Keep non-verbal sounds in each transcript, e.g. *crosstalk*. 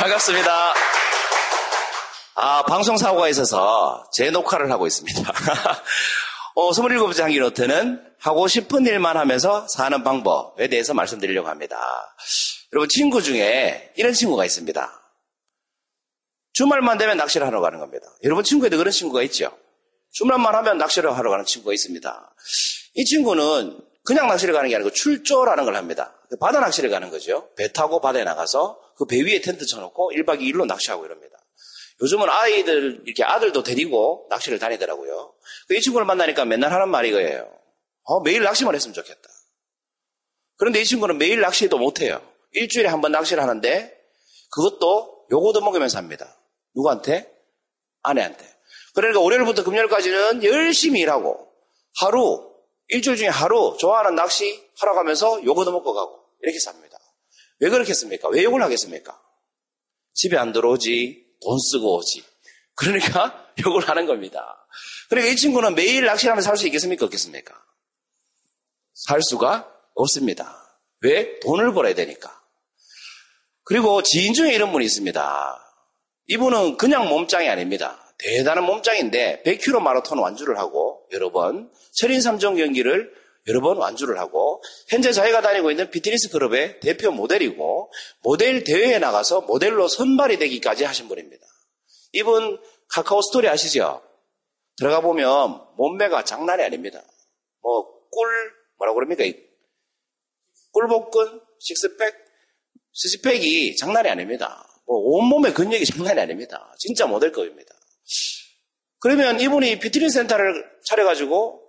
반갑습니다. 아, 방송사고가 있어서 재녹화를 하고 있습니다. *laughs* 어, 27번째 한기 노트는 하고 싶은 일만 하면서 사는 방법에 대해서 말씀드리려고 합니다. 여러분, 친구 중에 이런 친구가 있습니다. 주말만 되면 낚시를 하러 가는 겁니다. 여러분 친구에도 그런 친구가 있죠? 주말만 하면 낚시를 하러 가는 친구가 있습니다. 이 친구는 그냥 낚시를 가는 게 아니고 출조라는 걸 합니다. 바다 낚시를 가는 거죠. 배 타고 바다에 나가서 그 배 위에 텐트 쳐놓고 1박 2일로 낚시하고 이럽니다. 요즘은 아이들, 이렇게 아들도 데리고 낚시를 다니더라고요. 그이 친구를 만나니까 맨날 하는 말이 이거예요. 어, 매일 낚시만 했으면 좋겠다. 그런데 이 친구는 매일 낚시도 못해요. 일주일에 한 번 낚시를 하는데 그것도 요거도 먹으면서 합니다. 누구한테? 아내한테. 그러니까 월요일부터 금요일까지는 열심히 일하고 하루, 일주일 중에 하루 좋아하는 낚시 하러 가면서 요거도 먹고 가고 이렇게 삽니다. 왜 그렇겠습니까? 왜 욕을 하겠습니까? 집에 안 들어오지, 돈 쓰고 오지. 그러니까 *laughs* 욕을 하는 겁니다. 그러니까 이 친구는 매일 낚시를 하면서 살 수 있겠습니까? 없겠습니까? 살 수가 없습니다. 왜? 돈을 벌어야 되니까. 그리고 지인 중에 이런 분이 있습니다. 이분은 그냥 몸짱이 아닙니다. 대단한 몸짱인데 100km 마라톤 완주를 하고 여러 번 철인 3종 경기를 여러 번 완주를 하고 현재 자기가 다니고 있는 피트니스 클럽의 대표 모델이고 모델 대회에 나가서 모델로 선발이 되기까지 하신 분입니다. 이분 카카오 스토리 아시죠? 들어가 보면 몸매가 장난이 아닙니다. 뭐 꿀 뭐라고 그럽니까? 꿀복근, 식스팩, 식스팩이 장난이 아닙니다. 뭐 온몸의 근력이 *laughs* 장난이 아닙니다. 진짜 모델급입니다. 그러면 이분이 피트니스 센터를 차려가지고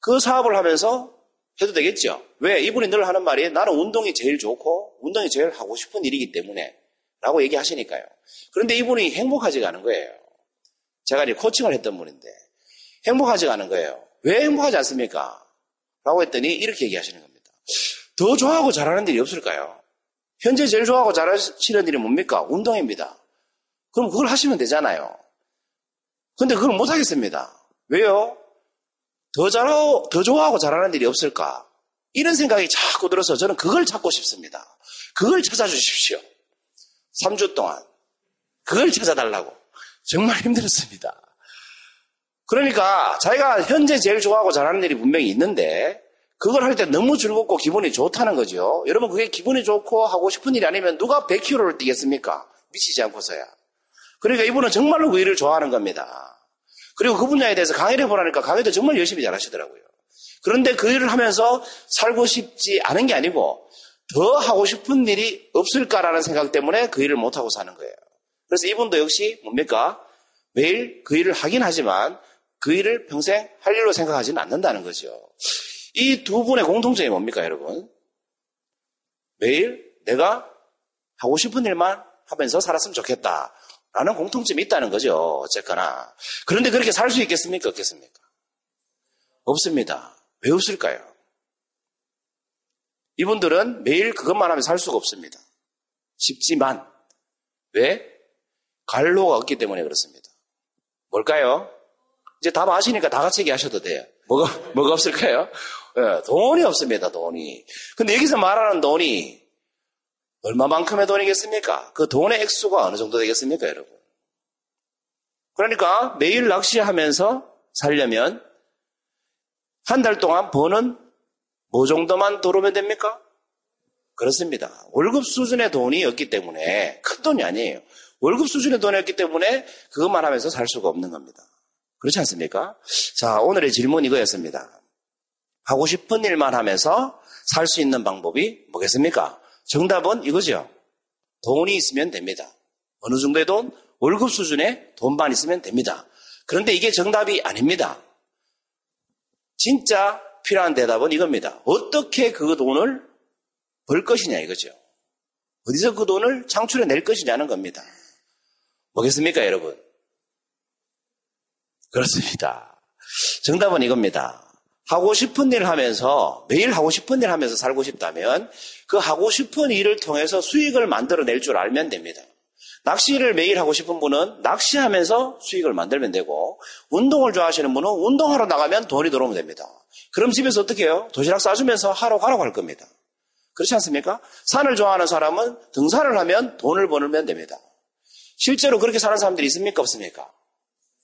그 사업을 하면서 해도 되겠죠. 왜? 이분이 늘 하는 말이 나는 운동이 제일 좋고 운동이 제일 하고 싶은 일이기 때문에 라고 얘기하시니까요. 그런데 이분이 행복하지가 않은 거예요. 제가 이제 코칭을 했던 분인데 행복하지가 않은 거예요. 왜 행복하지 않습니까? 라고 했더니 이렇게 얘기하시는 겁니다. 더 좋아하고 잘하는 일이 없을까요? 현재 제일 좋아하고 잘하시는 일이 뭡니까? 운동입니다. 그럼 그걸 하시면 되잖아요. 근데 그걸 못 하겠습니다. 왜요? 더 잘하고, 더 좋아하고 잘하는 일이 없을까? 이런 생각이 자꾸 들어서 저는 그걸 찾고 싶습니다. 그걸 찾아주십시오. 3주 동안. 그걸 찾아달라고. 정말 힘들었습니다. 그러니까 자기가 현재 제일 좋아하고 잘하는 일이 분명히 있는데 그걸 할 때 너무 즐겁고 기분이 좋다는 거죠. 여러분 그게 기분이 좋고 하고 싶은 일이 아니면 누가 100km를 뛰겠습니까? 미치지 않고서야. 그러니까 이분은 정말로 그 일을 좋아하는 겁니다. 그리고 그 분야에 대해서 강의를 해보라니까 강의도 정말 열심히 잘 하시더라고요. 그런데 그 일을 하면서 살고 싶지 않은 게 아니고 더 하고 싶은 일이 없을까라는 생각 때문에 그 일을 못하고 사는 거예요. 그래서 이분도 역시 뭡니까? 매일 그 일을 하긴 하지만 그 일을 평생 할 일로 생각하지는 않는다는 거죠. 이 두 분의 공통점이 뭡니까, 여러분? 매일 내가 하고 싶은 일만 하면서 살았으면 좋겠다. 라는 공통점이 있다는 거죠. 어쨌거나. 그런데 그렇게 살 수 있겠습니까? 없겠습니까? 없습니다. 왜 없을까요? 이분들은 매일 그것만 하면 살 수가 없습니다. 쉽지만, 왜? 갈로가 없기 때문에 그렇습니다. 뭘까요? 이제 답 아시니까 다 같이 얘기하셔도 돼요. 뭐가, 뭐가 없을까요? 네, 돈이 없습니다, 돈이. 근데 여기서 말하는 돈이 얼마만큼의 돈이겠습니까? 그 돈의 액수가 어느 정도 되겠습니까, 여러분? 그러니까 매일 낚시하면서 살려면 한 달 동안 버는 뭐 정도만 들어오면 됩니까? 그렇습니다. 월급 수준의 돈이 없기 때문에 큰 돈이 아니에요. 월급 수준의 돈이었기 때문에 그것만 하면서 살 수가 없는 겁니다. 그렇지 않습니까? 자, 오늘의 질문 이거였습니다. 하고 싶은 일만 하면서 살 수 있는 방법이 뭐겠습니까? 정답은 이거죠. 돈이 있으면 됩니다. 어느 정도의 돈? 월급 수준의 돈만 있으면 됩니다. 그런데 이게 정답이 아닙니다. 진짜 필요한 대답은 이겁니다. 어떻게 그 돈을 벌 것이냐 이거죠. 어디서 그 돈을 창출해 낼 것이냐는 겁니다. 뭐겠습니까, 여러분? 그렇습니다. 정답은 이겁니다. 하고 싶은 일을 하면서 매일 하고 싶은 일을 하면서 살고 싶다면 그 하고 싶은 일을 통해서 수익을 만들어낼 줄 알면 됩니다. 낚시를 매일 하고 싶은 분은 낚시하면서 수익을 만들면 되고 운동을 좋아하시는 분은 운동하러 나가면 돈이 들어오면 됩니다. 그럼 집에서 어떻게 해요? 도시락 싸주면서 하러 가라고 할 겁니다. 그렇지 않습니까? 산을 좋아하는 사람은 등산을 하면 돈을 벌면 됩니다. 실제로 그렇게 사는 사람들이 있습니까? 없습니까?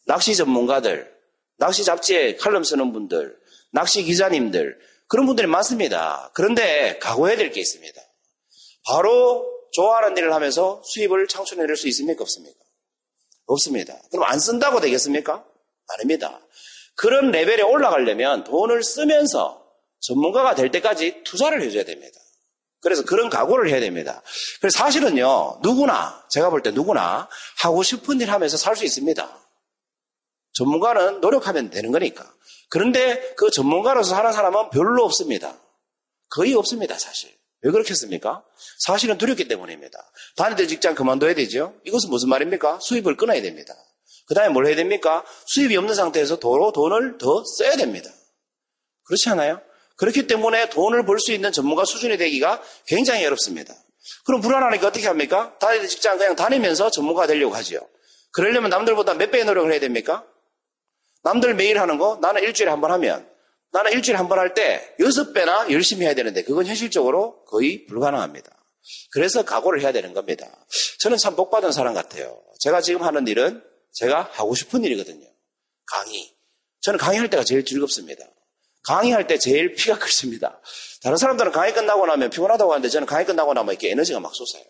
낚시 전문가들, 낚시 잡지에 칼럼 쓰는 분들, 낚시 기자님들, 그런 분들이 많습니다. 그런데 각오해야 될 게 있습니다. 바로 좋아하는 일을 하면서 수입을 창출해낼 수 있습니까? 없습니까? 없습니다. 그럼 안 쓴다고 되겠습니까? 아닙니다. 그런 레벨에 올라가려면 돈을 쓰면서 전문가가 될 때까지 투자를 해줘야 됩니다. 그래서 그런 각오를 해야 됩니다. 그래서 사실은요, 누구나, 제가 볼 때 누구나 하고 싶은 일 하면서 살 수 있습니다. 전문가는 노력하면 되는 거니까. 그런데 그 전문가로서 하는 사람은 별로 없습니다. 거의 없습니다, 사실. 왜 그렇겠습니까? 사실은 두렵기 때문입니다. 다니던 직장 그만둬야 되죠? 이것은 무슨 말입니까? 수입을 끊어야 됩니다. 그 다음에 뭘 해야 됩니까? 수입이 없는 상태에서 도로 돈을 더 써야 됩니다. 그렇지 않아요? 그렇기 때문에 돈을 벌 수 있는 전문가 수준이 되기가 굉장히 어렵습니다. 그럼 불안하니까 어떻게 합니까? 다니던 직장 그냥 다니면서 전문가가 되려고 하지요. 그러려면 남들보다 몇 배의 노력을 해야 됩니까? 남들 매일 하는 거 나는 일주일에 한 번 하면 나는 일주일에 한 번 할 때 여섯 배나 열심히 해야 되는데 그건 현실적으로 거의 불가능합니다. 그래서 각오를 해야 되는 겁니다. 저는 참 복받은 사람 같아요. 제가 지금 하는 일은 제가 하고 싶은 일이거든요. 강의. 저는 강의할 때가 제일 즐겁습니다. 강의할 때 제일 피가 끓습니다. 다른 사람들은 강의 끝나고 나면 피곤하다고 하는데 저는 강의 끝나고 나면 이렇게 에너지가 막 솟아요.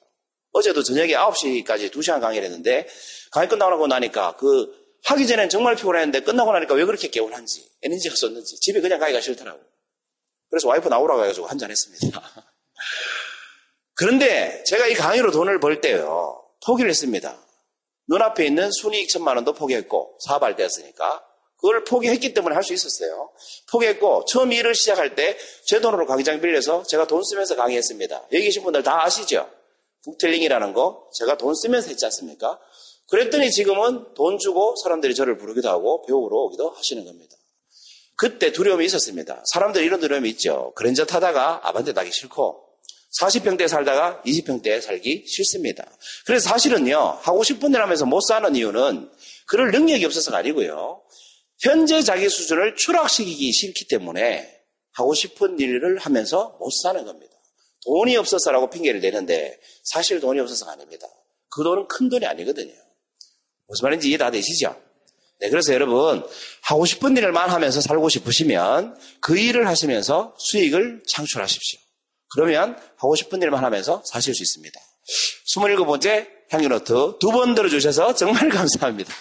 어제도 저녁에 9시까지 2시간 강의를 했는데 강의 끝나고 나니까 그 하기 전엔 정말 피곤했는데 끝나고 나니까 왜 그렇게 개운한지 에너지가 쏟는지 집에 그냥 가기가 싫더라고. 그래서 와이프 나오라고 해가지고 한잔 했습니다. *laughs* 그런데 제가 이 강의로 돈을 벌 때요 포기를 했습니다. 눈앞에 있는 순이익 천만 원도 포기했고 사업할 때였으니까 그걸 포기했기 때문에 할 수 있었어요. 포기했고 처음 일을 시작할 때 제 돈으로 강의장 빌려서 제가 돈 쓰면서 강의했습니다. 여기 계신 분들 다 아시죠? 북텔링이라는 거 제가 돈 쓰면서 했지 않습니까? 그랬더니 지금은 돈 주고 사람들이 저를 부르기도 하고 배우러 오기도 하시는 겁니다. 그때 두려움이 있었습니다. 사람들이 이런 두려움이 있죠. 그랜저 타다가 아반떼 나기 싫고 40평대 살다가 20평대 살기 싫습니다. 그래서 사실은요, 하고 싶은 일 하면서 못 사는 이유는 그럴 능력이 없어서가 아니고요. 현재 자기 수준을 추락시키기 싫기 때문에 하고 싶은 일을 하면서 못 사는 겁니다. 돈이 없어서라고 핑계를 대는데 사실 돈이 없어서가 아닙니다. 그 돈은 큰 돈이 아니거든요. 무슨 말인지 이해 다 되시죠? 네, 그래서 여러분, 하고 싶은 일을만 하면서 살고 싶으시면 그 일을 하시면서 수익을 창출하십시오. 그러면 하고 싶은 일만 하면서 사실 수 있습니다. 27번째 향유노트 두 번 들어주셔서 정말 *laughs* 감사합니다.